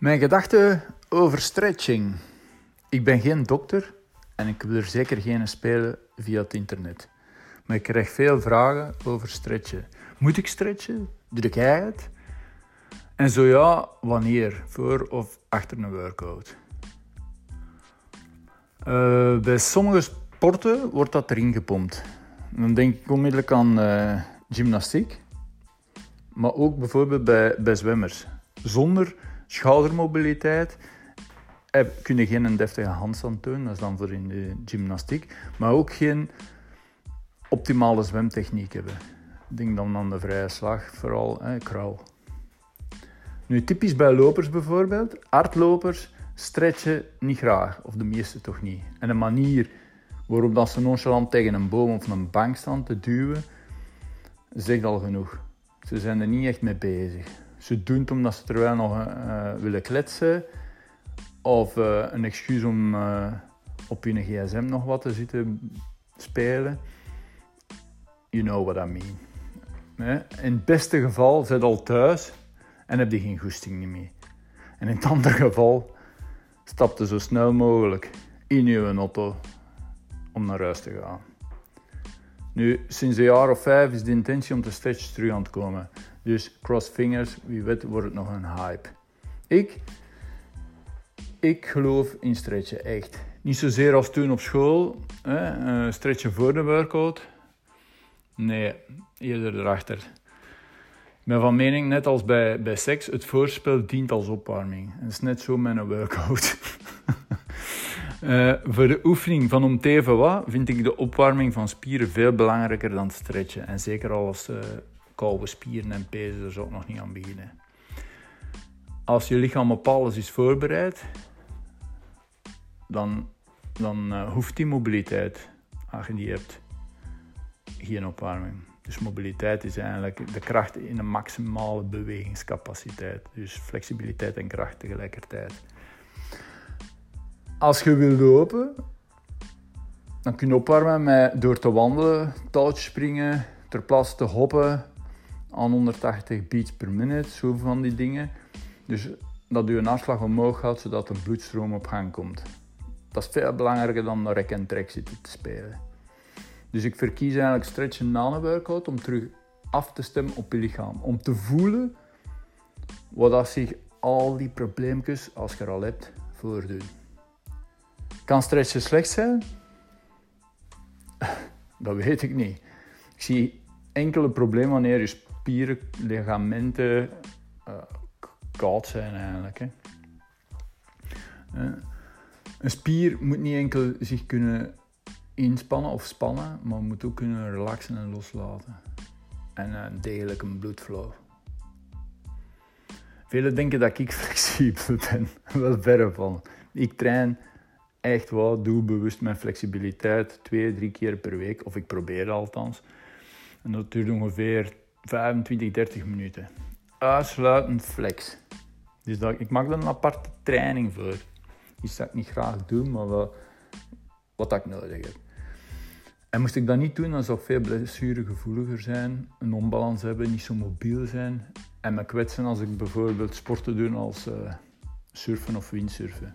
Mijn gedachten over stretching. Ik ben geen dokter en ik wil er zeker geen spelen via het internet. Maar ik krijg veel vragen over stretchen. Moet ik stretchen? Doe jij het? En zo ja, wanneer? Voor of achter een workout? Uh, bij sommige sporten wordt dat erin gepompt. Dan denk ik onmiddellijk aan uh, gymnastiek, maar ook bijvoorbeeld bij, bij zwemmers. Zonder schoudermobiliteit heb, kun je geen deftige handstand doen, dat is dan voor in de gymnastiek, maar ook geen optimale zwemtechniek hebben. Denk dan aan de vrije slag, vooral hè, kraal. Nu, typisch bij lopers bijvoorbeeld, hardlopers stretchen niet graag, of de meeste toch niet. En de manier waarop dat ze nonchalant tegen een boom of een bank staan te duwen, zegt al genoeg. Ze zijn er niet echt mee bezig. Ze doen het omdat ze terwijl nog uh, willen kletsen of uh, een excuus om uh, op hun gsm nog wat te zitten spelen. You know what I mean. In het beste geval zit al thuis en heb je geen goesting meer. En in het andere geval stapte zo snel mogelijk in je auto om naar huis te gaan. Nu, sinds een jaar of vijf is de intentie om te stretchen terug aan te komen. Dus cross fingers, wie weet wordt het nog een hype. Ik, ik geloof in stretchen, echt. Niet zozeer als toen op school, hè, uh, stretchen voor de workout. Nee, eerder erachter. Ik ben van mening, net als bij, bij seks, het voorspel dient als opwarming. Het is net zo met een workout. uh, voor de oefening van om te wat vind ik de opwarming van spieren veel belangrijker dan stretchen. En zeker als uh, koude spieren en pezen, zou ik nog niet aan beginnen. Als je lichaam op alles is voorbereid, dan, dan uh, hoeft die mobiliteit, als je die hebt, geen opwarming. Dus mobiliteit is eigenlijk de kracht in een maximale bewegingscapaciteit. Dus flexibiliteit en kracht tegelijkertijd. Als je wil lopen, dan kun je opwarmen met, door te wandelen, touwtjes springen, ter plaatse te hoppen aan 180 beats per minuut, zo van die dingen. Dus dat je hartslag omhoog gaat, zodat de bloedstroom op gang komt. Dat is veel belangrijker dan naar rek en trek zitten te spelen. Dus ik verkies eigenlijk stretchen na een workout om terug af te stemmen op je lichaam. Om te voelen wat dat zich al die probleempjes, als je er al hebt, voordoen. Kan stretchen slecht zijn? Dat weet ik niet. Ik zie enkele problemen wanneer je spieren, ligamenten uh, koud zijn eigenlijk. Uh, een spier moet niet enkel zich kunnen inspannen of spannen, maar moet ook kunnen relaxen en loslaten. En een degelijke bloedflow. Velen denken dat ik flexibel ben. Wel verre van. Ik train echt wel doelbewust mijn flexibiliteit twee, drie keer per week. Of ik probeer althans. En dat duurt ongeveer 25, 30 minuten. Uitsluitend flex. Dus dat, ik maak er een aparte training voor. Iets dat ik niet graag doe, maar wel wat ik nodig heb. En moest ik dat niet doen, dan zou ik veel blessuregevoeliger zijn, een onbalans hebben, niet zo mobiel zijn en me kwetsen als ik bijvoorbeeld sporten doe als uh, surfen of windsurfen.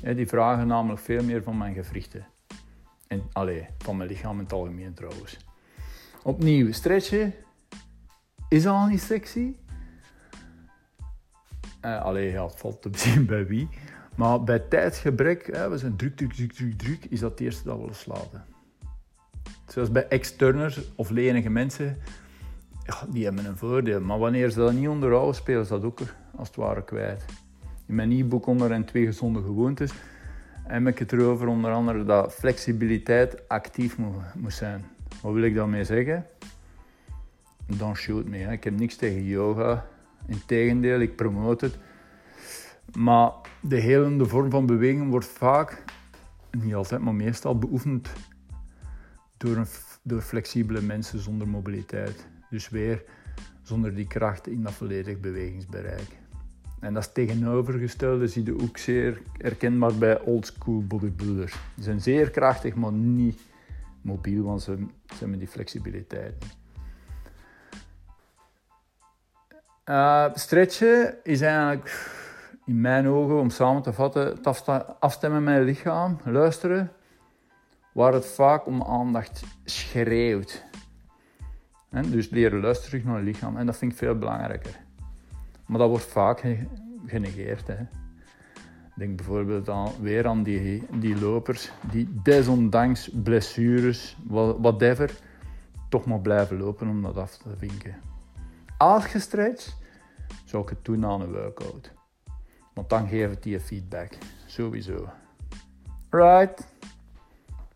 Die vragen namelijk veel meer van mijn gewrichten. En allee, van mijn lichaam in het algemeen trouwens. Opnieuw, stretchen is al niet sexy. Uh, allee, het valt te zien bij wie. Maar bij tijdsgebrek, hè, we zijn druk, druk, druk, druk, druk, is dat het eerste dat we loslaten. Zoals bij externers of lenige mensen, ja, die hebben een voordeel. Maar wanneer ze dat niet onderhouden, spelen ze dat ook als het ware kwijt. In mijn e-book onder en twee gezonde gewoontes heb ik het erover onder andere dat flexibiliteit actief moet, zijn. Wat wil ik daarmee zeggen? Don't shoot me. Ik heb niks tegen yoga. Integendeel, ik promote het. Maar de helende vorm van beweging wordt vaak, niet altijd, maar meestal beoefend door, door flexibele mensen zonder mobiliteit. Dus weer zonder die kracht in dat volledig bewegingsbereik. En dat is tegenovergestelde, zie je ook zeer herkenbaar bij oldschool bodybuilders. Die zijn zeer krachtig, maar niet mobiel, want ze, ze hebben die flexibiliteit niet. Uh, stretchen is eigenlijk in mijn ogen, om samen te vatten, het afstemmen met je lichaam, luisteren, waar het vaak om aandacht schreeuwt. dus leren luisteren naar je lichaam. En dat vind ik veel belangrijker. Maar dat wordt vaak genegeerd. Hè. Denk bijvoorbeeld aan, weer aan die, die lopers die desondanks blessures, whatever, toch maar blijven lopen om dat af te vinken. Uitgestretcht zou ik het doen aan een workout. Want dan geeft je feedback. Sowieso. Right.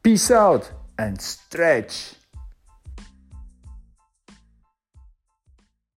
Peace out and stretch.